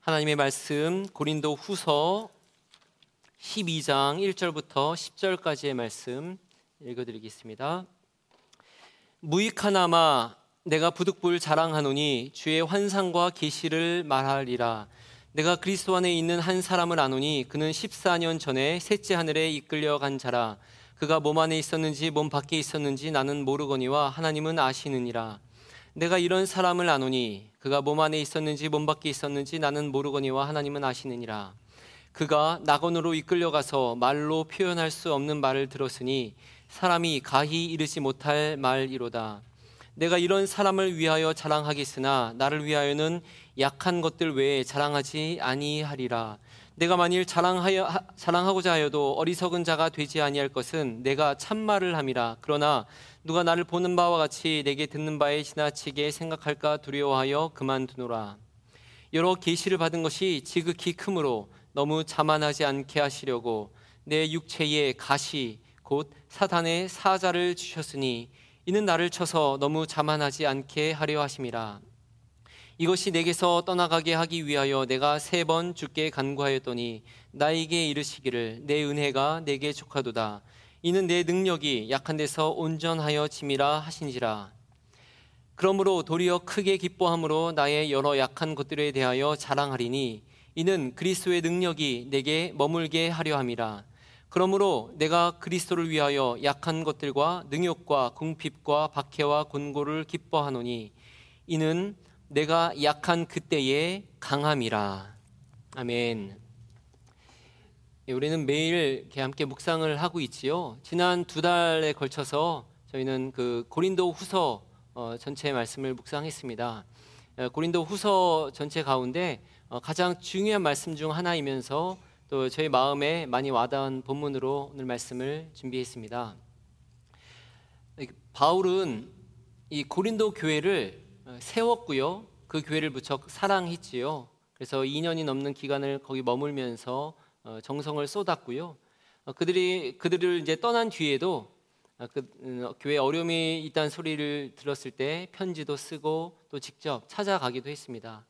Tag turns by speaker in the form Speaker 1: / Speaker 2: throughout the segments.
Speaker 1: 하나님의 말씀 고린도 후서 12장 1절부터 10절까지의 말씀 읽어드리겠습니다. 무익하나마 내가 부득불 자랑하노니 주의 환상과 계시를 말하리라. 내가 그리스도 안에 있는 한 사람을 아노니 그는 14년 전에 셋째 하늘에 이끌려 간 자라. 그가 몸 안에 있었는지 몸 밖에 있었는지 나는 모르거니와 하나님은 아시느니라. 내가 이런 사람을 아노니 그가 몸 안에 있었는지 몸 밖에 있었는지 나는 모르거니와 하나님은 아시느니라. 그가 낙원으로 이끌려가서 말로 표현할 수 없는 말을 들었으니 사람이 가히 이르지 못할 말이로다. 내가 이런 사람을 위하여 자랑하겠으나 나를 위하여는 약한 것들 외에 자랑하지 아니하리라. 내가 만일 자랑하여 자랑하고자 하여도 어리석은 자가 되지 아니할 것은 내가 참말을 함이라. 그러나 누가 나를 보는 바와 같이 내게 듣는 바에 지나치게 생각할까 두려워하여 그만두노라. 여러 계시를 받은 것이 지극히 크므로 너무 자만하지 않게 하시려고 내 육체에 가시 곧 사단의 사자를 주셨으니 이는 나를 쳐서 너무 자만하지 않게 하려 하심이라. 이것이 내게서 떠나가게 하기 위하여 내가 세 번 주께 간구하였더니 나에게 이르시기를 내 은혜가 내게 족하도다. 이는 내 능력이 약한 데서 온전하여 짐이라 하신지라. 그러므로 도리어 크게 기뻐함으로 나의 여러 약한 것들에 대하여 자랑하리니 이는 그리스도의 능력이 내게 머물게 하려 함이라. 그러므로 내가 그리스도를 위하여 약한 것들과 능욕과 궁핍과 박해와 곤고를 기뻐하노니 이는 내가 약한 그때의 강함이라. 아멘. 예, 우리는 매일 함께 묵상을 하고 있지요. 지난 두 달에 걸쳐서 저희는 그 고린도 후서 어, 전체 말씀을 묵상했습니다. 어, 고린도 후서 전체 가운데 어, 가장 중요한 말씀 중 하나이면서 또 저희 마음에 많이 와닿은 본문으로 오늘 말씀을 준비했습니다. 바울은 이 고린도 교회를 세웠고요. 그 교회를 무척 사랑했지요. 그래서 2년이 넘는 기간을 거기 머물면서 어, 정성을 쏟았고요. 어, 그들이 그들을 이제 떠난 뒤에도 어, 그 음, 교회 어려움이 있다는 소리를 들었을 때 편지도 쓰고 또 직접 찾아가기도 했습니다.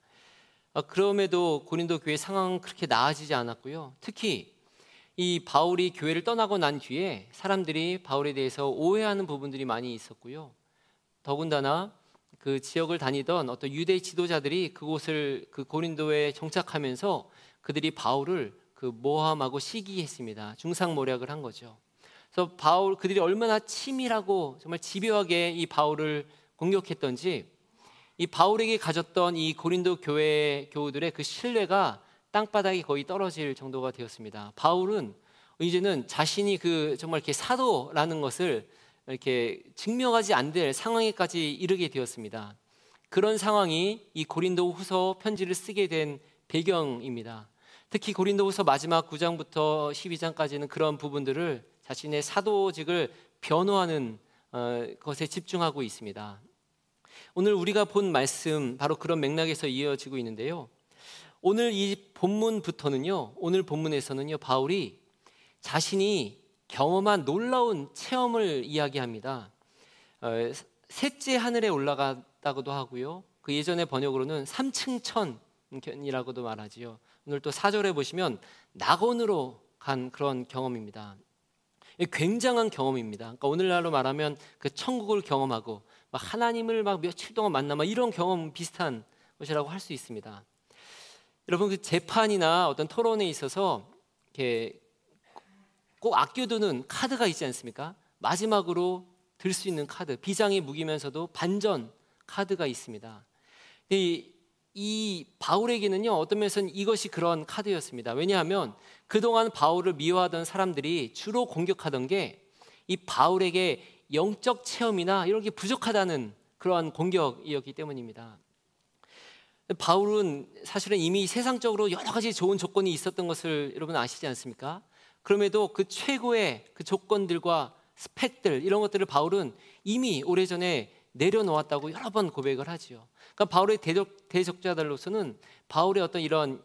Speaker 1: 그럼에도 고린도 교회 상황은 그렇게 나아지지 않았고요. 특히 이 바울이 교회를 떠나고 난 뒤에 사람들이 바울에 대해서 오해하는 부분들이 많이 있었고요. 더군다나 그 지역을 다니던 어떤 유대 지도자들이 그곳을 그 고린도에 정착하면서 그들이 바울을 그 모함하고 시기했습니다. 중상모략을 한 거죠. 그래서 바울 그들이 얼마나 치밀하고 정말 집요하게 이 바울을 공격했던지 이 바울에게 가졌던 이 고린도 교회 교우들의 그 신뢰가 땅바닥이 거의 떨어질 정도가 되었습니다. 바울은 이제는 자신이 그 정말 이렇게 사도라는 것을 이렇게 증명하지 안 될 상황에까지 이르게 되었습니다. 그런 상황이 이 고린도 후서 편지를 쓰게 된 배경입니다. 특히 고린도후서 마지막 9장부터 12장까지는 그런 부분들을 자신의 사도직을 변호하는 어, 것에 집중하고 있습니다. 오늘 우리가 본 말씀 바로 그런 맥락에서 이어지고 있는데요. 오늘 이 본문부터는요. 오늘 본문에서는요. 바울이 자신이 경험한 놀라운 체험을 이야기합니다. 어, 셋째 하늘에 올라갔다고도 하고요. 그 예전의 번역으로는 삼층천이라고도 말하지요. 오늘 또 사절에 보시면 낙원으로 간 그런 경험입니다. 굉장한 경험입니다. 그러니까 오늘날로 말하면 그 천국을 경험하고 하나님을 막 며칠 동안 만나 막 이런 경험 비슷한 것이라고 할 수 있습니다. 여러분 그 재판이나 어떤 토론에 있어서 이렇게 꼭 아껴두는 카드가 있지 않습니까? 마지막으로 들 수 있는 카드, 비장의 무기면서도 반전 카드가 있습니다. 이, 이 바울에게는요 어떤 면에서는 이것이 그런 카드였습니다. 왜냐하면 그동안 바울을 미워하던 사람들이 주로 공격하던 게 이 바울에게 영적 체험이나 이런 게 부족하다는 그러한 공격이었기 때문입니다. 바울은 사실은 이미 세상적으로 여러 가지 좋은 조건이 있었던 것을 여러분 아시지 않습니까? 그럼에도 그 최고의 그 조건들과 스펙들 이런 것들을 바울은 이미 오래전에 내려놓았다고 여러 번 고백을 하지요. 그러니까 바울의 대적, 대적자들로서는 바울의 어떤 이런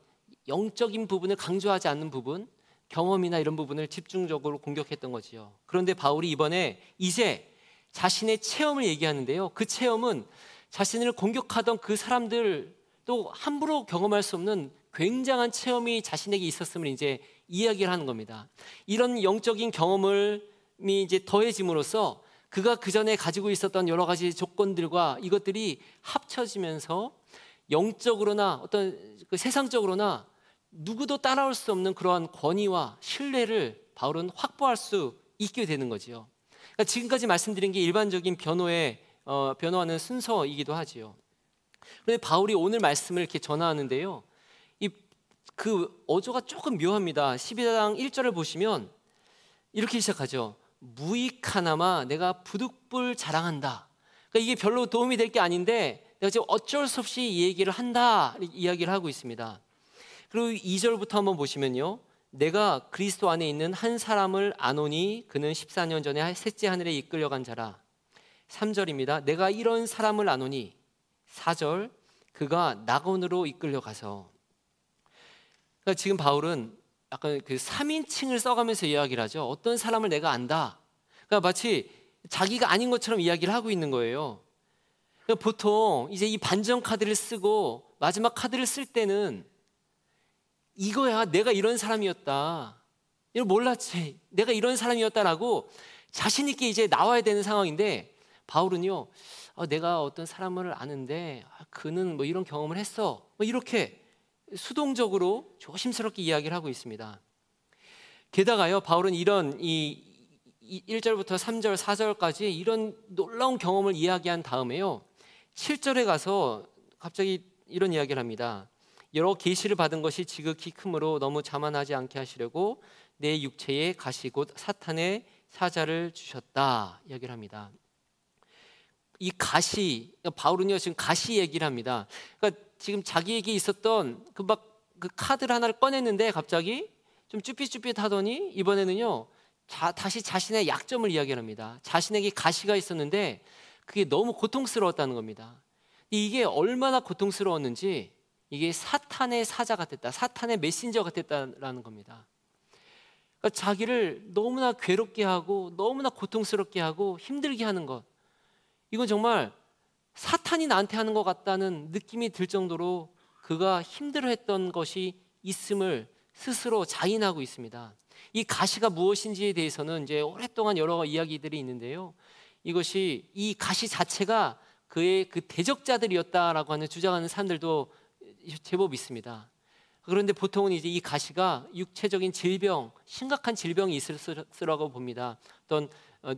Speaker 1: 영적인 부분을 강조하지 않는 부분, 경험이나 이런 부분을 집중적으로 공격했던 거지요. 그런데 바울이 이번에 이제 자신의 체험을 얘기하는데요. 그 체험은 자신을 공격하던 그 사람들 또 함부로 경험할 수 없는 굉장한 체험이 자신에게 있었음을 이제 이야기를 하는 겁니다. 이런 영적인 경험을 이제 더해짐으로써 그가 그 전에 가지고 있었던 여러 가지 조건들과 이것들이 합쳐지면서 영적으로나 어떤 그 세상적으로나 누구도 따라올 수 없는 그러한 권위와 신뢰를 바울은 확보할 수 있게 되는 거지요. 그러니까 지금까지 말씀드린 게 일반적인 변호의 어, 변호하는 순서이기도 하지요. 그런데 바울이 오늘 말씀을 이렇게 전하는데요. 이 그 어조가 조금 묘합니다. 12장 1절을 보시면 이렇게 시작하죠. 무익 하나마 내가 부득불 자랑한다. 그러니까 이게 별로 도움이 될 게 아닌데 내가 지금 어쩔 수 없이 이 얘기를 한다 이야기를 하고 있습니다. 그리고 2절부터 한번 보시면요. 내가 그리스도 안에 있는 한 사람을 아노니 그는 14년 전에 셋째 하늘에 이끌려간 자라. 3절입니다. 내가 이런 사람을 아노니 4절 그가 낙원으로 이끌려가서 그러니까 지금 바울은 약간 그 3인칭을 써가면서 이야기를 하죠. 어떤 사람을 내가 안다. 그러니까 마치 자기가 아닌 것처럼 이야기를 하고 있는 거예요. 그러니까 보통 이제 이 반전 카드를 쓰고 마지막 카드를 쓸 때는 이거야 내가 이런 사람이었다. 이걸 몰랐지. 내가 이런 사람이었다라고 자신 있게 이제 나와야 되는 상황인데 바울은요. 어, 내가 어떤 사람을 아는데 아, 그는 뭐 이런 경험을 했어. 뭐 이렇게 수동적으로 조심스럽게 이야기를 하고 있습니다. 게다가요. 바울은 이런 이 1절부터 3절, 4절까지 이런 놀라운 경험을 이야기한 다음에요. 7절에 가서 갑자기 이런 이야기를 합니다. 여러 계시를 받은 것이 지극히 크므로 너무 자만하지 않게 하시려고 내 육체에 가시 곧 사탄의 사자를 주셨다 이야기를 합니다. 이 가시 바울은요 지금 가시 얘기를 합니다. 그러니까 지금 자기에게 있었던 그 막그 그 카드를 하나를 꺼냈는데 갑자기 좀 쭈삣쭈삣 하더니 이번에는요 자, 다시 자신의 약점을 이야기합니다. 자신에게 가시가 있었는데 그게 너무 고통스러웠다는 겁니다. 이게 얼마나 고통스러웠는지 이게 사탄의 사자가 됐다. 사탄의 메신저가 됐다라는 겁니다. 그러니까 자기를 너무나 괴롭게 하고 너무나 고통스럽게 하고 힘들게 하는 것. 이건 정말 사탄이 나한테 하는 것 같다는 느낌이 들 정도로 그가 힘들어했던 것이 있음을 스스로 자인하고 있습니다. 이 가시가 무엇인지에 대해서는 이제 오랫동안 여러 이야기들이 있는데요. 이것이 이 가시 자체가 그의 그 대적자들이었다라고 하는 주장하는 사람들도 제법 있습니다. 그런데 보통은 이제 이 가시가 육체적인 질병, 심각한 질병이 있을수라고 봅니다. 어떤 어,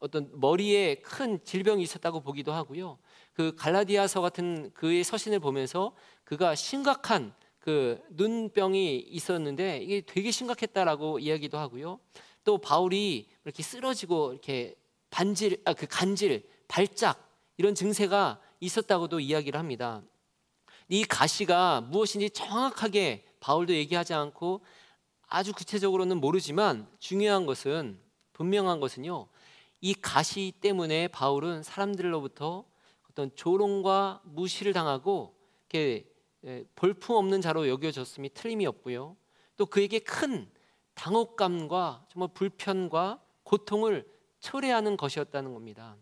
Speaker 1: 어떤 머리에 큰 질병이 있었다고 보기도 하고요. 그 갈라디아서 같은 그의 서신을 보면서 그가 심각한 그 눈병이 있었는데 이게 되게 심각했다라고 이야기도 하고요. 또 바울이 이렇게 쓰러지고 이렇게 반질, 아, 그 간질, 발작 이런 증세가 있었다고도 이야기를 합니다. 이 가시가 무엇인지 정확하게 바울도 얘기하지 않고 아주 구체적으로는 모르지만 중요한 것은 분명한 것은요. 이 가시 때문에 바울은 사람들로부터 어떤 조롱과 무시를 당하고 이렇게 예, 볼품 없는 자로 여겨졌음이 틀림이 없고요. 또 그에게 큰 당혹감과 정말 불편과 고통을 초래하는 것이었다는 겁니다.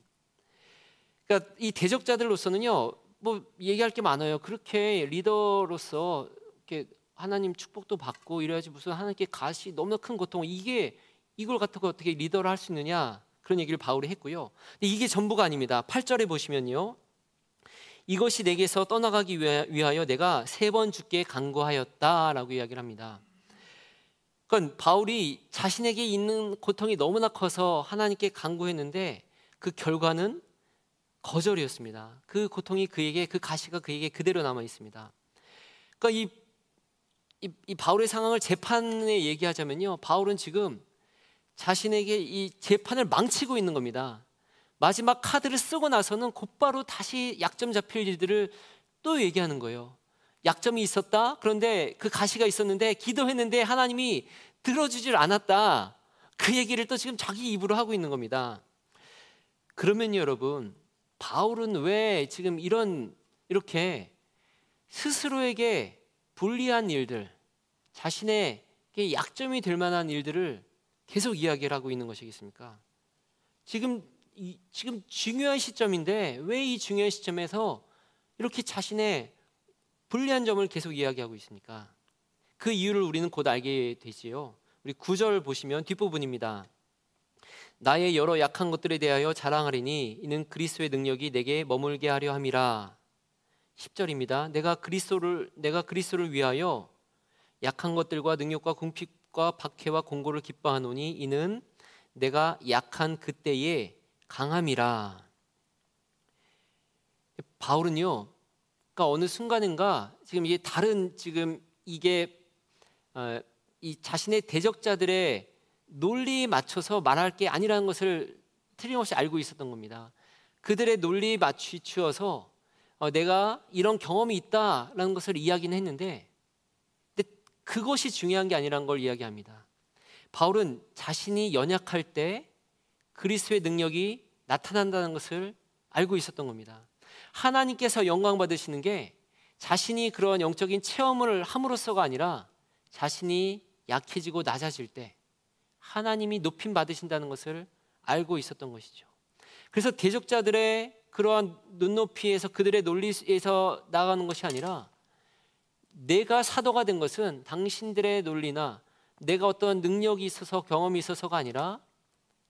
Speaker 1: 그러니까 이 대적자들로서는요, 뭐 얘기할 게 많아요. 그렇게 리더로서 이렇게 하나님 축복도 받고 이래야지 무슨 하나님께 가시 너무나 큰 고통 이게 이걸 갖다가 어떻게 리더를 할 수 있느냐 그런 얘기를 바울이 했고요. 근데 이게 전부가 아닙니다. 8절에 보시면요. 이것이 내게서 떠나가기 위하여 내가 세번 죽게 간구하였다라고 이야기를 합니다. 그건 바울이 자신에게 있는 고통이 너무나 커서 하나님께 간구했는데 그 결과는 거절이었습니다. 그 고통이 그에게 그 가시가 그에게 그대로 남아 있습니다. 그러니까 이, 이, 이 바울의 상황을 재판에 얘기하자면요, 바울은 지금 자신에게 이 재판을 망치고 있는 겁니다. 마지막 카드를 쓰고 나서는 곧바로 다시 약점 잡힐 일들을 또 얘기하는 거예요. 약점이 있었다. 그런데 그 가시가 있었는데 기도했는데 하나님이 들어주질 않았다. 그 얘기를 또 지금 자기 입으로 하고 있는 겁니다. 그러면 여러분, 바울은 왜 지금 이런 이렇게 스스로에게 불리한 일들, 자신의 약점이 될 만한 일들을 계속 이야기를 하고 있는 것이겠습니까? 지금 이, 지금 중요한 시점인데 왜 이 중요한 시점에서 이렇게 자신의 불리한 점을 계속 이야기하고 있으니까 그 이유를 우리는 곧 알게 되지요. 우리 구절 보시면 뒷부분입니다. 나의 여러 약한 것들에 대하여 자랑하리니 이는 그리스도의 능력이 내게 머물게 하려 함이라. 10절입니다. 내가 그리스도를 내가 그리스도를 위하여 약한 것들과 능력과 궁핍과 박해와 공고를 기뻐하노니 이는 내가 약한 그때에 강함이라. 바울은요. 그러니까 어느 순간인가 지금 이게 다른 지금 이게 어, 이 자신의 대적자들의 논리에 맞춰서 말할 게 아니라는 것을 틀림없이 알고 있었던 겁니다. 그들의 논리에 맞추어서 어, 내가 이런 경험이 있다라는 것을 이야기는 했는데 근데 그것이 중요한 게 아니라는 걸 이야기합니다. 바울은 자신이 연약할 때 그리스도의 능력이 나타난다는 것을 알고 있었던 겁니다. 하나님께서 영광 받으시는 게 자신이 그런 영적인 체험을 함으로써가 아니라 자신이 약해지고 낮아질 때 하나님이 높임 받으신다는 것을 알고 있었던 것이죠. 그래서 대적자들의 그러한 눈높이에서 그들의 논리에서 나가는 것이 아니라 내가 사도가 된 것은 당신들의 논리나 내가 어떤 능력이 있어서 경험이 있어서가 아니라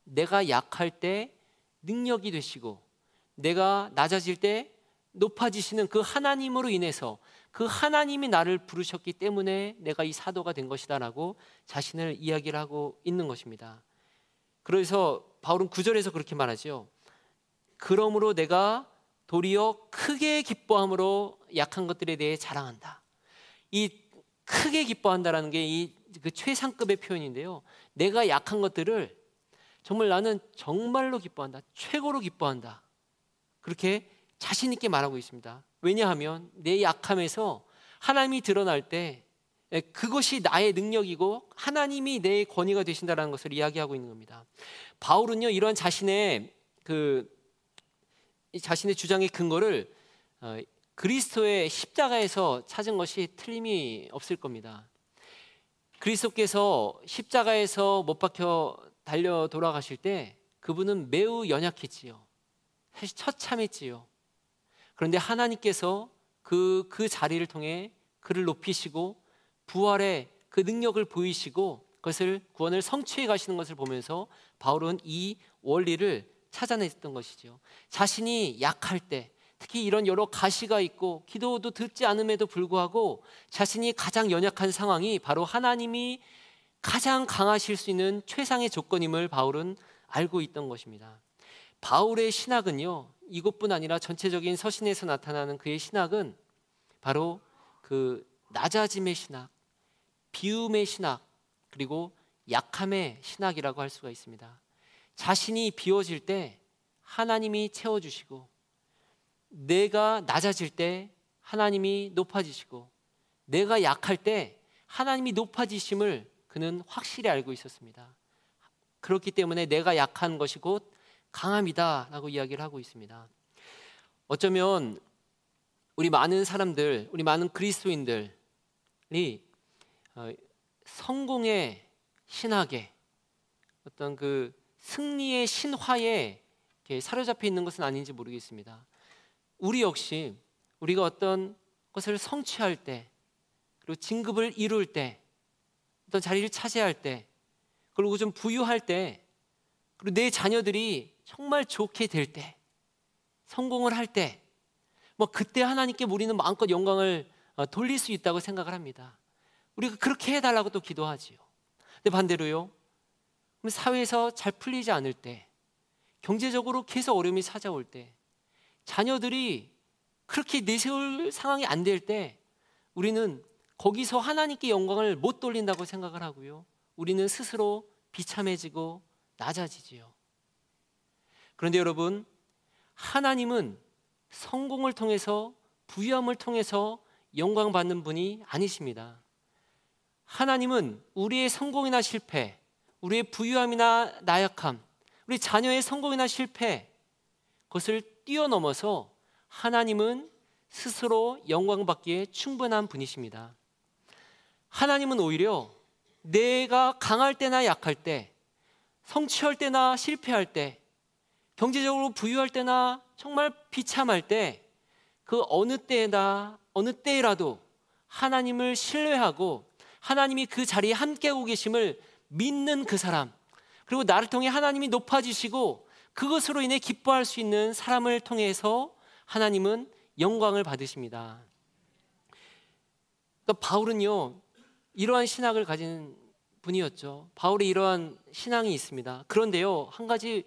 Speaker 1: 내가 약할 때 능력이 되시고 내가 낮아질 때 높아지시는 그 하나님으로 인해서 그 하나님이 나를 부르셨기 때문에 내가 이 사도가 된 것이다라고 자신을 이야기를 하고 있는 것입니다. 그래서 바울은 구절에서 그렇게 말하죠. 그러므로 내가 도리어 크게 기뻐함으로 약한 것들에 대해 자랑한다. 이 크게 기뻐한다라는 게 이 그 최상급의 표현인데요. 내가 약한 것들을 정말 나는 정말로 기뻐한다. 최고로 기뻐한다. 그렇게 자신 있게 말하고 있습니다. 왜냐하면 내 약함에서 하나님이 드러날 때 그것이 나의 능력이고 하나님이 내 권위가 되신다라는 것을 이야기하고 있는 겁니다. 바울은요 이러한 자신의 그 자신의 주장의 근거를 어, 그리스도의 십자가에서 찾은 것이 틀림이 없을 겁니다. 그리스도께서 십자가에서 못 박혀 달려 돌아가실 때 그분은 매우 연약했지요. 처참했지요. 그런데 하나님께서 그, 그 자리를 통해 그를 높이시고 부활의 그 능력을 보이시고 그것을 구원을 성취해 가시는 것을 보면서 바울은 이 원리를 찾아냈던 것이죠. 자신이 약할 때 특히 이런 여러 가시가 있고 기도도 듣지 않음에도 불구하고 자신이 가장 연약한 상황이 바로 하나님이 가장 강하실 수 있는 최상의 조건임을 바울은 알고 있던 것입니다. 바울의 신학은요, 이것뿐 아니라 전체적인 서신에서 나타나는 그의 신학은 바로 그 낮아짐의 신학, 비움의 신학, 그리고 약함의 신학이라고 할 수가 있습니다. 자신이 비워질 때 하나님이 채워주시고, 내가 낮아질 때 하나님이 높아지시고, 내가 약할 때 하나님이 높아지심을 그는 확실히 알고 있었습니다. 그렇기 때문에 내가 약한 것이 곧 강함이다라고 이야기를 하고 있습니다. 어쩌면 우리 많은 사람들, 우리 많은 그리스도인들이 어, 성공의 신학에 어떤 그 승리의 신화에 사로잡혀 있는 것은 아닌지 모르겠습니다. 우리 역시 우리가 어떤 것을 성취할 때 그리고 진급을 이룰 때 어떤 자리를 차지할 때 그리고 좀 부유할 때 그리고 내 자녀들이 정말 좋게 될 때, 성공을 할 때, 뭐 그때 하나님께 우리는 마음껏 영광을 어, 돌릴 수 있다고 생각을 합니다. 우리가 그렇게 해달라고 또 기도하지요. 근데 반대로요. 사회에서 잘 풀리지 않을 때, 경제적으로 계속 어려움이 찾아올 때, 자녀들이 그렇게 내세울 상황이 안 될 때, 우리는 거기서 하나님께 영광을 못 돌린다고 생각을 하고요. 우리는 스스로 비참해지고 낮아지지요. 그런데 여러분, 하나님은 성공을 통해서 부유함을 통해서 영광 받는 분이 아니십니다. 하나님은 우리의 성공이나 실패, 우리의 부유함이나 나약함, 우리 자녀의 성공이나 실패, 그것을 뛰어넘어서 하나님은 스스로 영광 받기에 충분한 분이십니다. 하나님은 오히려 내가 강할 때나 약할 때, 성취할 때나 실패할 때, 경제적으로 부유할 때나 정말 비참할 때 그 어느 때나 어느 때라도 하나님을 신뢰하고 하나님이 그 자리에 함께하고 계심을 믿는 그 사람 그리고 나를 통해 하나님이 높아지시고 그것으로 인해 기뻐할 수 있는 사람을 통해서 하나님은 영광을 받으십니다. 그러니까 바울은요 이러한 신학을 가진 분이었죠. 바울이 이러한 신앙이 있습니다. 그런데요 한 가지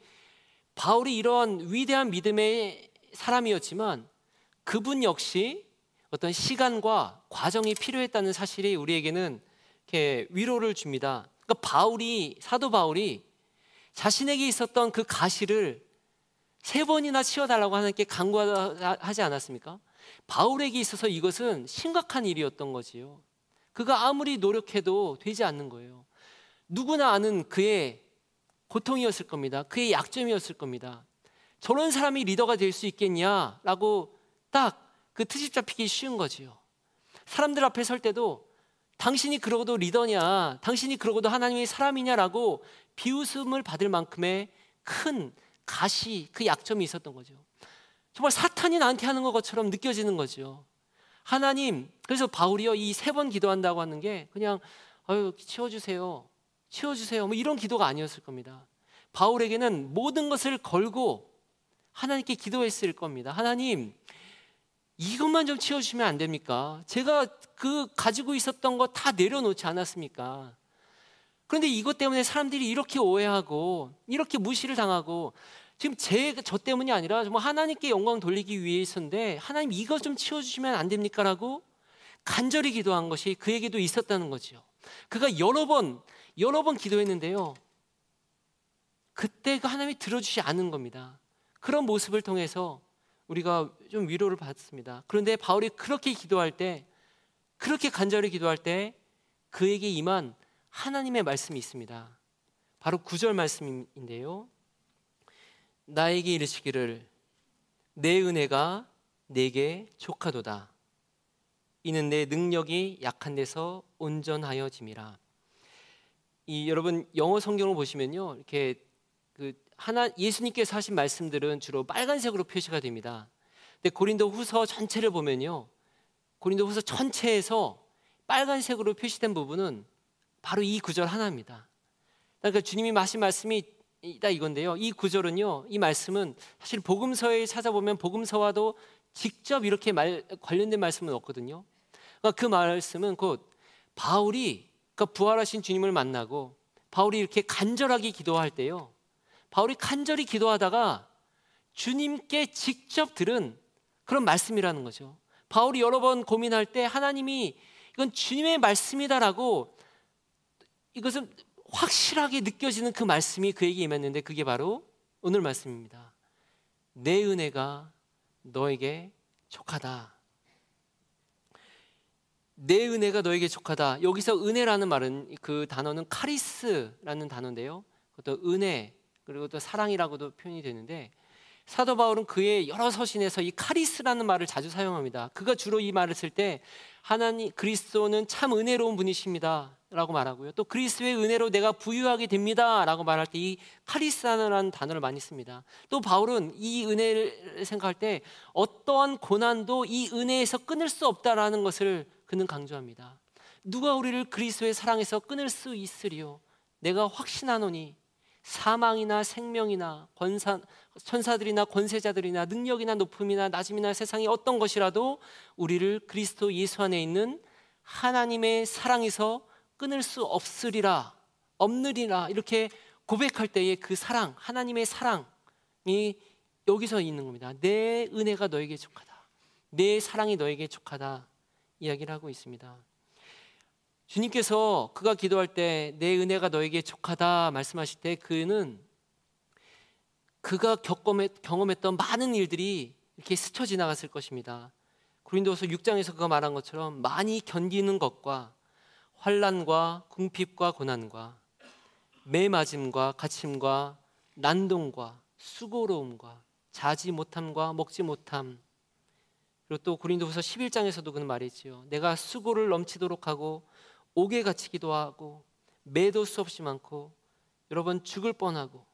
Speaker 1: 바울이 이러한 위대한 믿음의 사람이었지만 그분 역시 어떤 시간과 과정이 필요했다는 사실이 우리에게는 이렇게 위로를 줍니다. 그러니까 바울이 사도 바울이 자신에게 있었던 그 가시를 세 번이나 치워달라고 하나님께 강구하지 않았습니까? 바울에게 있어서 이것은 심각한 일이었던 거지요. 그가 아무리 노력해도 되지 않는 거예요. 누구나 아는 그의 고통이었을 겁니다. 그의 약점이었을 겁니다. 저런 사람이 리더가 될 수 있겠냐라고 딱 그 트집 잡히기 쉬운 거지요. 사람들 앞에 설 때도 당신이 그러고도 리더냐, 당신이 그러고도 하나님의 사람이냐라고 비웃음을 받을 만큼의 큰 가시, 그 약점이 있었던 거죠. 정말 사탄이 나한테 하는 것처럼 느껴지는 거죠. 하나님, 그래서 바울이요, 이 세 번 기도한다고 하는 게 그냥, 아유, 치워주세요. 치워주세요. 뭐 이런 기도가 아니었을 겁니다. 바울에게는 모든 것을 걸고 하나님께 기도했을 겁니다. 하나님, 이것만 좀 치워주시면 안 됩니까? 제가 그 가지고 있었던 거 다 내려놓지 않았습니까? 그런데 이것 때문에 사람들이 이렇게 오해하고 이렇게 무시를 당하고 지금 제 저 때문이 아니라 정말 하나님께 영광 돌리기 위해서인데 하나님 이것 좀 치워주시면 안 됩니까라고 간절히 기도한 것이 그에게도 있었다는 거죠. 그가 여러 번 여러 번 기도했는데요. 그때 그 하나님이 들어주지 않은 겁니다. 그런 모습을 통해서 우리가 좀 위로를 받습니다. 그런데 바울이 그렇게 기도할 때, 그렇게 간절히 기도할 때 그에게 임한 하나님의 말씀이 있습니다. 바로 구절 말씀인데요. 나에게 이르시기를 내 은혜가 내게 족하도다. 이는 내 능력이 약한 데서 온전하여짐이라. 이 여러분 영어 성경을 보시면요. 이렇게 그 하나 예수님께서 하신 말씀들은 주로 빨간색으로 표시가 됩니다. 근데 고린도 후서 전체를 보면요. 고린도 후서 전체에서 빨간색으로 표시된 부분은 바로 이 구절 하나입니다. 그러니까 주님이 하신 말씀이 있다 이건데요. 이 구절은요. 이 말씀은 사실 복음서에 찾아보면 복음서와도 직접 이렇게 말, 관련된 말씀은 없거든요. 그러니까 그 말씀은 곧 바울이 그러니까 부활하신 주님을 만나고 바울이 이렇게 간절하게 기도할 때요. 바울이 간절히 기도하다가 주님께 직접 들은 그런 말씀이라는 거죠. 바울이 여러 번 고민할 때 하나님이 이건 주님의 말씀이다라고 이것은 확실하게 느껴지는 그 말씀이 그에게 임했는데 그게 바로 오늘 말씀입니다. 내 은혜가 너에게 족하다. 내 은혜가 너에게 족하다. 여기서 은혜라는 말은 그 단어는 카리스라는 단어인데요. 그것도 은혜 그리고 또 사랑이라고도 표현이 되는데 사도 바울은 그의 여러 서신에서 이 카리스라는 말을 자주 사용합니다. 그가 주로 이 말을 쓸 때 하나님 그리스도는 참 은혜로운 분이십니다. 라고 말하고요. 또 그리스도의 은혜로 내가 부유하게 됩니다. 라고 말할 때 이 카리스라는 단어를 많이 씁니다. 또 바울은 이 은혜를 생각할 때 어떠한 고난도 이 은혜에서 끊을 수 없다라는 것을 그는 강조합니다. 누가 우리를 그리스도의 사랑에서 끊을 수 있으리요? 내가 확신하노니 사망이나 생명이나 권사, 천사들이나 권세자들이나 능력이나 높음이나 낮음이나 세상의 어떤 것이라도 우리를 그리스도 예수 안에 있는 하나님의 사랑에서 끊을 수 없으리라 없느리라 이렇게 고백할 때의 그 사랑 하나님의 사랑이 여기서 있는 겁니다. 내 은혜가 너에게 족하다. 내 사랑이 너에게 족하다 이야기를 하고 있습니다. 주님께서 그가 기도할 때 내 은혜가 너에게 족하다 말씀하실 때 그는 그가 경험했던 많은 일들이 이렇게 스쳐 지나갔을 것입니다. 고린도서 6장에서 그가 말한 것처럼 많이 견디는 것과 환란과 궁핍과 고난과 매맞음과 갇힘과 난동과 수고로움과 자지 못함과 먹지 못함 그리고 또 고린도후서 11장에서도 그는 말했지요. 내가 수고를 넘치도록 하고 옥에 갇히기도 하고 매도 수없이 많고 여러 번 죽을 뻔하고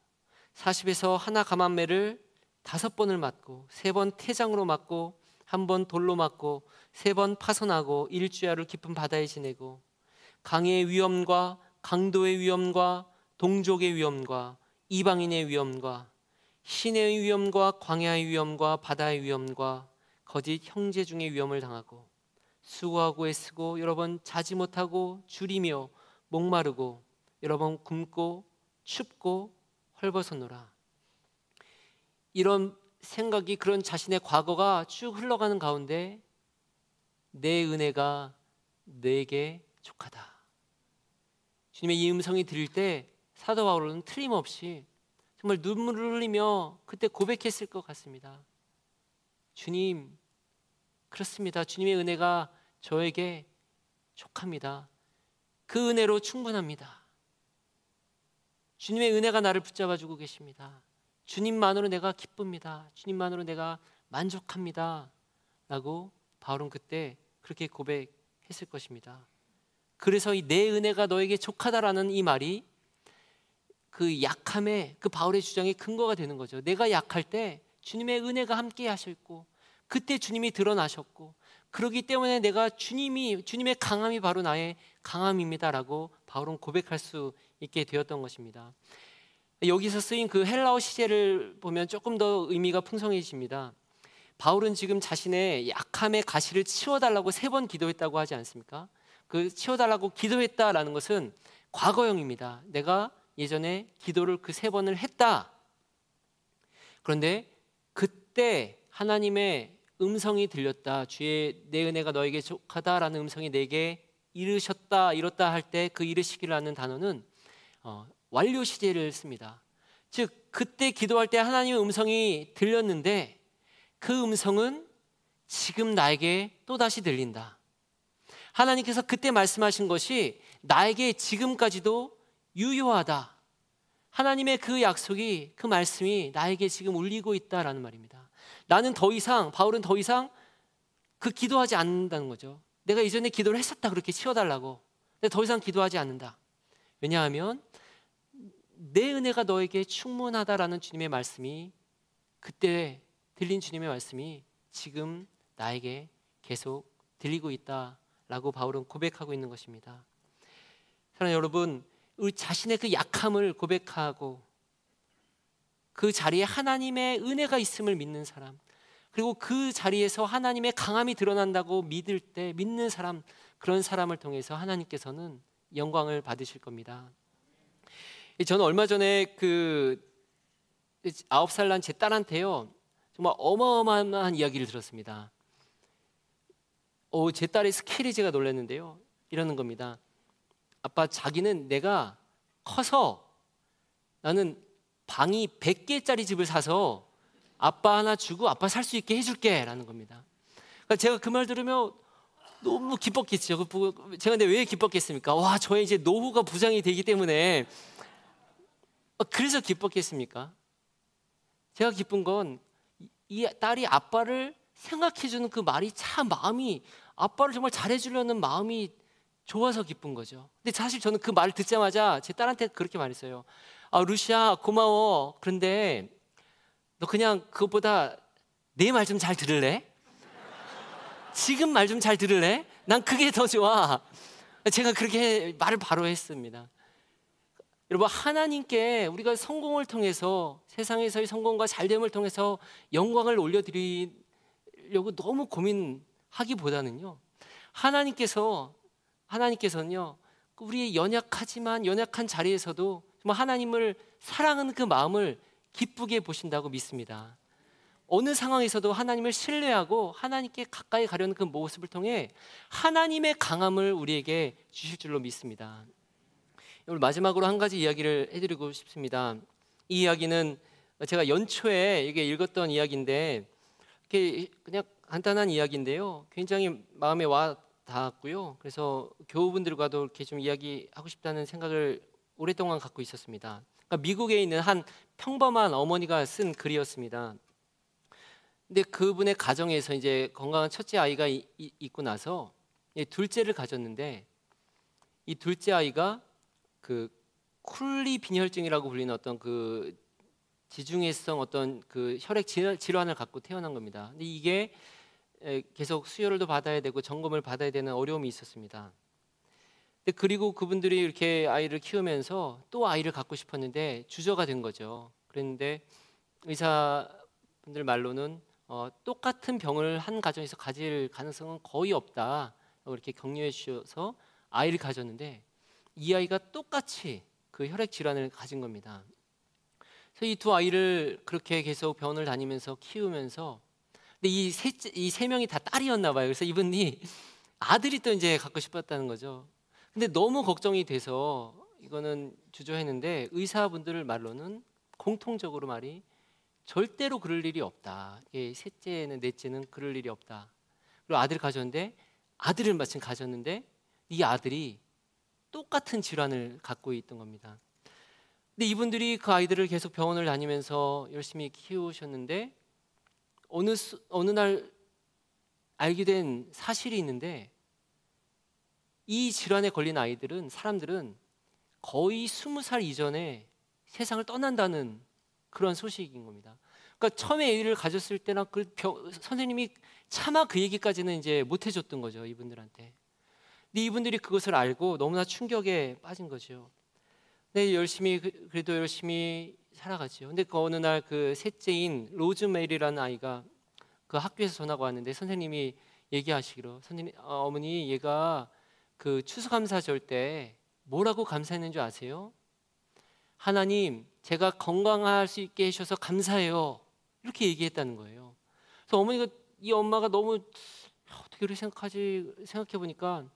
Speaker 1: 40에서 하나 감한매를 다섯 번을 맞고 세 번 태장으로 맞고 한 번 돌로 맞고 세 번 파손하고 일주야를 깊은 바다에 지내고 강의 위험과 강도의 위험과 동족의 위험과 이방인의 위험과 신의 위험과 광야의 위험과 바다의 위험과 거짓 형제 중의 위험을 당하고 수고하고 애쓰고 여러 번 자지 못하고 줄이며 목마르고 여러 번 굶고 춥고 헐벗었노라. 이런 생각이 그런 자신의 과거가 쭉 흘러가는 가운데 내 은혜가 내게 족하다. 주님의 이 음성이 들릴 때 사도 바울은 틀림없이 정말 눈물을 흘리며 그때 고백했을 것 같습니다. 주님, 그렇습니다. 주님의 은혜가 저에게 족합니다. 그 은혜로 충분합니다. 주님의 은혜가 나를 붙잡아 주고 계십니다. 주님만으로 내가 기쁩니다. 주님만으로 내가 만족합니다. 라고 바울은 그때 그렇게 고백했을 것입니다. 그래서 이 내 은혜가 너에게 족하다라는 이 말이 그 약함의 그 바울의 주장의 근거가 되는 거죠. 내가 약할 때 주님의 은혜가 함께 하셨고 그때 주님이 드러나셨고 그러기 때문에 내가 주님이 주님의 강함이 바로 나의 강함입니다라고 바울은 고백할 수 있게 되었던 것입니다. 여기서 쓰인 그 헬라어 시제를 보면 조금 더 의미가 풍성해집니다. 바울은 지금 자신의 약함의 가시를 치워달라고 세 번 기도했다고 하지 않습니까? 그 치워달라고 기도했다라는 것은 과거형입니다. 내가 예전에 기도를 그 세 번을 했다. 그런데 그때 하나님의 음성이 들렸다. 주의 내 은혜가 너에게 족하다라는 음성이 내게 이르셨다, 이렇다 할 때 그 이르시기라는 단어는 어, 완료 시제를 씁니다. 즉 그때 기도할 때 하나님의 음성이 들렸는데 그 음성은 지금 나에게 또 다시 들린다. 하나님께서 그때 말씀하신 것이 나에게 지금까지도 유효하다. 하나님의 그 약속이 그 말씀이 나에게 지금 울리고 있다라는 말입니다. 나는 더 이상 바울은 더 이상 그 기도하지 않는다는 거죠. 내가 이전에 기도를 했었다 그렇게 치워달라고. 근데 더 이상 기도하지 않는다. 왜냐하면 내 은혜가 너에게 충분하다라는 주님의 말씀이 그때 들린 주님의 말씀이 지금 나에게 계속 들리고 있다라고 바울은 고백하고 있는 것입니다. 사랑 여러분, 우리 자신의 그 약함을 고백하고 그 자리에 하나님의 은혜가 있음을 믿는 사람, 그리고 그 자리에서 하나님의 강함이 드러난다고 믿을 때 믿는 사람 그런 사람을 통해서 하나님께서는 영광을 받으실 겁니다. 저는 얼마 전에 그 아홉 살 난 제 딸한테요 정말 어마어마한 이야기를 들었습니다. 오, 제 딸의 스케일이 제가 놀랐는데요. 이러는 겁니다. 아빠 자기는 내가 커서 나는 방이 100개짜리 집을 사서 아빠 하나 주고 아빠 살 수 있게 해줄게 라는 겁니다. 그러니까 제가 그 말 들으면 너무 기뻤겠죠. 그 제가 근데 왜 기뻤겠습니까? 와, 저의 이제 노후가 부장이 되기 때문에 어, 그래서 기뻤겠습니까? 제가 기쁜 건 이 딸이 아빠를 생각해주는 그 말이 참 마음이 아빠를 정말 잘해주려는 마음이 좋아서 기쁜 거죠. 근데 사실 저는 그 말을 듣자마자 제 딸한테 그렇게 말했어요. 아, 루시아 고마워. 그런데 너 그냥 그것보다 내 말 좀 잘 들을래? 지금 말 좀 잘 들을래? 난 그게 더 좋아. 제가 그렇게 말을 바로 했습니다. 여러분 하나님께 우리가 성공을 통해서 세상에서의 성공과 잘됨을 통해서 영광을 올려드리려고 너무 고민하기보다는요 하나님께서 하나님께서는요 우리의 연약하지만 연약한 자리에서도 하나님을 사랑하는 그 마음을 기쁘게 보신다고 믿습니다. 어느 상황에서도 하나님을 신뢰하고 하나님께 가까이 가려는 그 모습을 통해 하나님의 강함을 우리에게 주실 줄로 믿습니다. 오늘 마지막으로 한 가지 이야기를 해드리고 싶습니다. 이 이야기는 제가 연초에 이게 읽었던 이야기인데 이렇게 그냥 간단한 이야기인데요. 굉장히 마음에 와 닿았고요. 그래서 교우분들과도 이렇게 좀 이야기하고 싶다는 생각을 오랫동안 갖고 있었습니다. 그러니까 미국에 있는 한 평범한 어머니가 쓴 글이었습니다. 근데 그분의 가정에서 이제 건강한 첫째 아이가 이, 이, 있고 나서 둘째를 가졌는데 이 둘째 아이가 그 쿨리 빈혈증이라고 불리는 어떤 그 지중해성 어떤 그 혈액 질환을 갖고 태어난 겁니다. 근데 이게 에, 계속 수혈도 받아야 되고 점검을 받아야 되는 어려움이 있었습니다. 근데 그리고 그분들이 이렇게 아이를 키우면서 또 아이를 갖고 싶었는데 주저가 된 거죠. 그랬는데 의사분들 말로는 어, 똑같은 병을 한 가정에서 가질 가능성은 거의 없다. 이렇게 격려해 주셔서 아이를 가졌는데 이 아이가 똑같이 그 혈액 질환을 가진 겁니다. 그래서 이 두 아이를 그렇게 계속 병원을 다니면서 키우면서 근데 이 세 이 세 명이 다 딸이었나 봐요. 그래서 이분이 아들이 또 이제 갖고 싶었다는 거죠. 근데 너무 걱정이 돼서 이거는 주저했는데 의사분들 말로는 공통적으로 말이 절대로 그럴 일이 없다. 셋째는 넷째는 그럴 일이 없다. 그리고 아들 가졌는데 아들을 마침 가졌는데 이 아들이 똑같은 질환을 갖고 있던 겁니다. 근데 이분들이 그 아이들을 계속 병원을 다니면서 열심히 키우셨는데 어느 어느 날 알게 된 사실이 있는데 이 질환에 걸린 아이들은 사람들은 거의 스무 살 이전에 세상을 떠난다는 그런 소식인 겁니다. 그러니까 처음에 애를 가졌을 때나 그 병, 선생님이 차마 그 얘기까지는 이제 못 해줬던 거죠 이분들한테. 근데 이분들이 그것을 알고 너무나 충격에 빠진 거죠. 네 열심히 그, 그래도 열심히 살아가죠. 근데 그 어느 날 그 셋째인 로즈메리라는 아이가 그 학교에서 전화가 왔는데 선생님이 얘기하시기로 선생님 어, 어머니 얘가 그 추수감사절 때 뭐라고 감사했는 줄 아세요? 하나님, 제가 건강할 수 있게 해주셔서 감사해요. 이렇게 얘기했다는 거예요. 그래서 어머니가 이 엄마가 너무 어떻게 그렇게 생각하지 생각해 보니까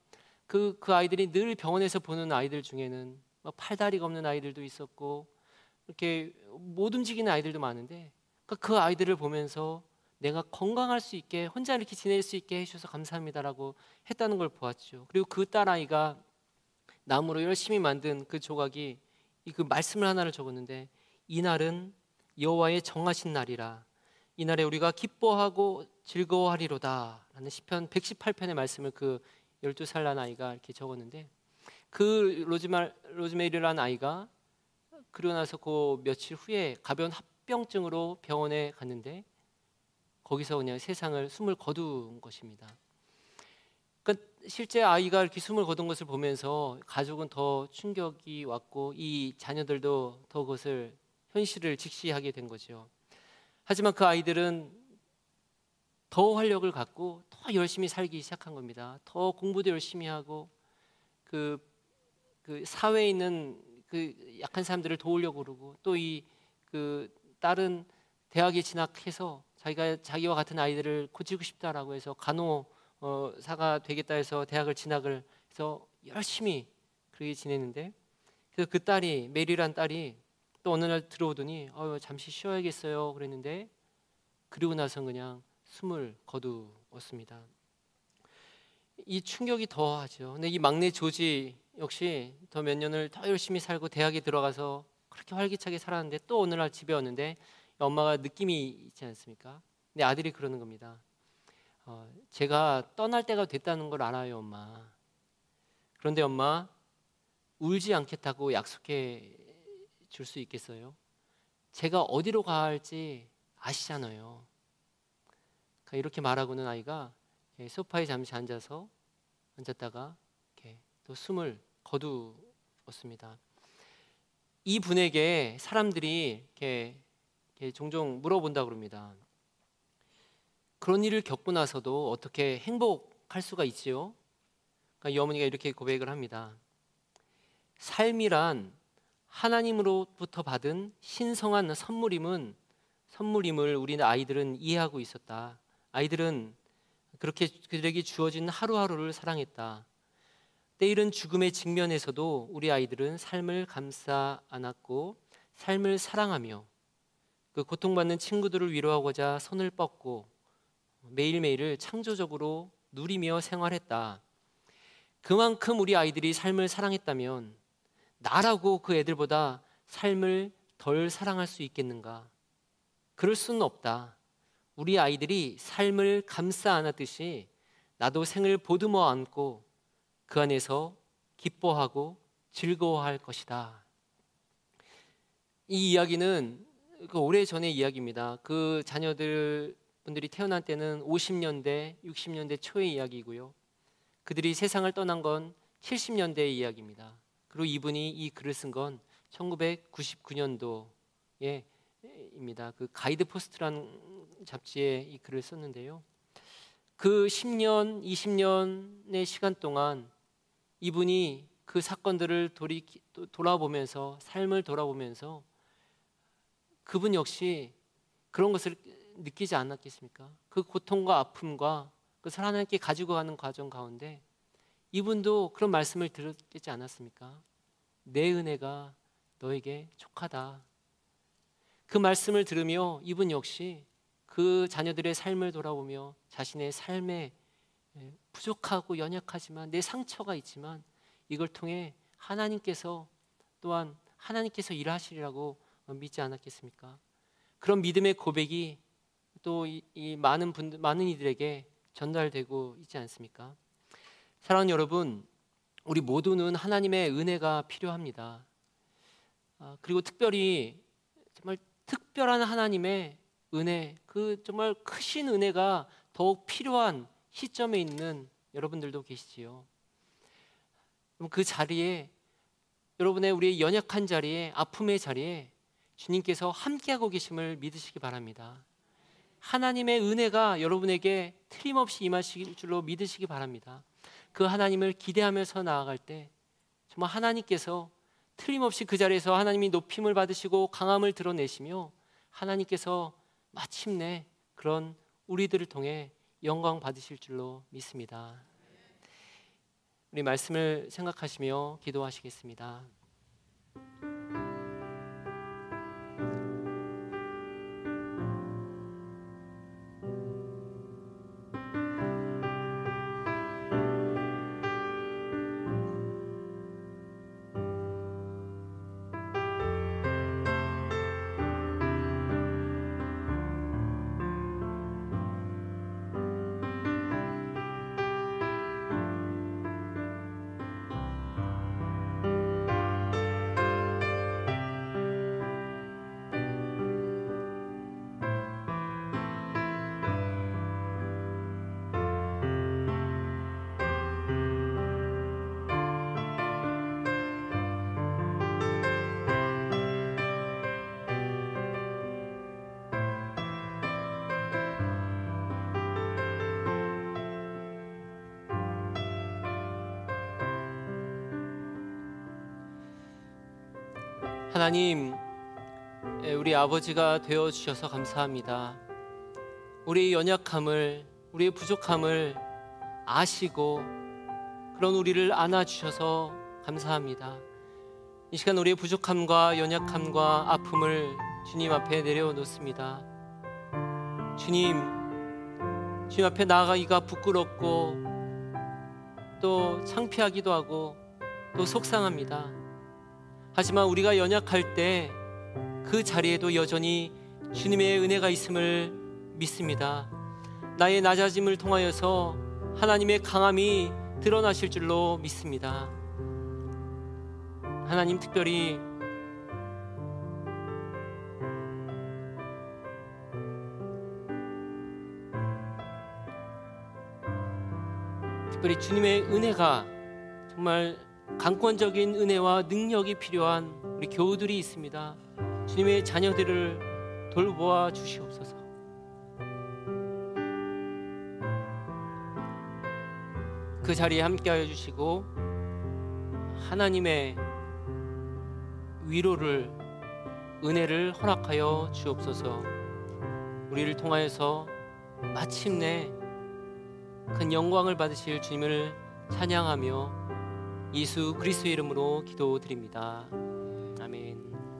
Speaker 1: 그, 그 아이들이 늘 병원에서 보는 아이들 중에는 팔다리가 없는 아이들도 있었고 이렇게 못 움직이는 아이들도 많은데 그러니까 그 아이들을 보면서 내가 건강할 수 있게 혼자 이렇게 지낼 수 있게 해주셔서 감사합니다라고 했다는 걸 보았죠. 그리고 그 딸아이가 나무로 열심히 만든 그 조각이 그 말씀을 하나를 적었는데 이날은 여호와의 정하신 날이라 이날에 우리가 기뻐하고 즐거워하리로다 라는 시편 118편의 말씀을 그 12살 난 아이가 이렇게 적었는데 그 로즈말, 로즈메리라는 아이가 그러고 나서 그 며칠 후에 가벼운 합병증으로 병원에 갔는데 거기서 그냥 세상을 숨을 거둔 것입니다. 그러니까 실제 아이가 이렇게 숨을 거둔 것을 보면서 가족은 더 충격이 왔고 이 자녀들도 더 그것을 현실을 직시하게 된 거죠. 하지만 그 아이들은 더 활력을 갖고 더 열심히 살기 시작한 겁니다. 더 공부도 열심히 하고 그, 그 사회에 있는 그 약한 사람들을 도우려고 그러고 또 이 그 다른 대학에 진학해서 자기가 자기와 같은 아이들을 고치고 싶다라고 해서 간호사가 어, 되겠다 해서 대학을 진학을 해서 열심히 그렇게 지냈는데 그래서 그 딸이 메리란 딸이 또 어느 날 들어오더니 어, 잠시 쉬어야겠어요 그랬는데 그리고 나서 그냥 숨을 거두었습니다. 이 충격이 더하죠. 근데 이 막내 조지 역시 더 몇 년을 더 열심히 살고 대학에 들어가서 그렇게 활기차게 살았는데 또 어느 날 집에 왔는데 엄마가 느낌이 있지 않습니까? 근데 아들이 그러는 겁니다. 어, 제가 떠날 때가 됐다는 걸 알아요, 엄마. 그런데 엄마 울지 않겠다고 약속해 줄 수 있겠어요? 제가 어디로 할지 아시잖아요. 이렇게 말하고는 아이가 소파에 잠시 앉아서 앉았다가 또 숨을 거두었습니다. 이 분에게 사람들이 이렇게 종종 물어본다 그럽니다. 그런 일을 겪고 나서도 어떻게 행복할 수가 있지요? 그러니까 이 어머니가 이렇게 고백을 합니다. 삶이란 하나님으로부터 받은 신성한 선물임은 선물임을 우리 아이들은 이해하고 있었다. 아이들은 그렇게 그들에게 주어진 하루하루를 사랑했다. 때이른 죽음의 직면에서도 우리 아이들은 삶을 감싸 안았고 삶을 사랑하며 그 고통받는 친구들을 위로하고자 손을 뻗고 매일매일을 창조적으로 누리며 생활했다. 그만큼 우리 아이들이 삶을 사랑했다면 나라고 그 애들보다 삶을 덜 사랑할 수 있겠는가? 그럴 수는 없다. 우리 아이들이 삶을 감싸 안았듯이 나도 생을 보듬어 안고 그 안에서 기뻐하고 즐거워할 것이다. 이 이야기는 그 오래 전의 이야기입니다. 그 자녀들 분들이 태어난 때는 50년대, 60년대 초의 이야기고요. 그들이 세상을 떠난 건 70년대의 이야기입니다. 그리고 이분이 이 글을 쓴 건 1999년도에 입니다. 그 가이드 포스트라는 잡지에 이 글을 썼는데요. 그 10년, 20년의 시간 동안 이분이 그 사건들을 돌이, 돌아보면서 삶을 돌아보면서 그분 역시 그런 것을 느끼지 않았겠습니까? 그 고통과 아픔과 그것을 하나님께 가지고 가는 과정 가운데 이분도 그런 말씀을 들었지 않았습니까? 내 은혜가 너에게 촉하다. 그 말씀을 들으며 이분 역시 그 자녀들의 삶을 돌아보며 자신의 삶에 예, 부족하고 연약하지만 내 상처가 있지만 이걸 통해 하나님께서 또한 하나님께서 일하시리라고 믿지 않았겠습니까? 그런 믿음의 고백이 또 이 이 많은 분들 많은 이들에게 전달되고 있지 않습니까? 사랑하는 여러분, 우리 모두는 하나님의 은혜가 필요합니다. 아, 그리고 특별히 정말 특별한 하나님의 은혜, 그 정말 크신 은혜가 더욱 필요한 시점에 있는 여러분들도 계시지요. 그 자리에 여러분의 우리의 연약한 자리에 아픔의 자리에 주님께서 함께하고 계심을 믿으시기 바랍니다. 하나님의 은혜가 여러분에게 틀림없이 임하실 줄로 믿으시기 바랍니다. 그 하나님을 기대하면서 나아갈 때 정말 하나님께서 틀림없이 그 자리에서 하나님이 높임을 받으시고 강함을 드러내시며 하나님께서 마침내 그런 우리들을 통해 영광 받으실 줄로 믿습니다. 우리 말씀을 생각하시며 기도하시겠습니다. 하나님, 우리 아버지가 되어 주셔서 감사합니다. 우리의 연약함을, 우리의 부족함을 아시고 그런 우리를 안아 주셔서 감사합니다. 이 시간 우리의 부족함과 연약함과 아픔을 주님 앞에 내려놓습니다. 주님, 주님 앞에 나아가기가 부끄럽고 또 창피하기도 하고 또 속상합니다. 하지만 우리가 연약할 때 그 자리에도 여전히 주님의 은혜가 있음을 믿습니다. 나의 낮아짐을 통하여서 하나님의 강함이 드러나실 줄로 믿습니다. 하나님 특별히 특별히 주님의 은혜가 정말 강권적인 은혜와 능력이 필요한 우리 교우들이 있습니다. 주님의 자녀들을 돌보아 주시옵소서. 그 자리에 함께하여 주시고 하나님의 위로를 은혜를 허락하여 주옵소서. 우리를 통하여서 마침내 큰 영광을 받으실 주님을 찬양하며 예수 그리스도의 이름으로 기도드립니다.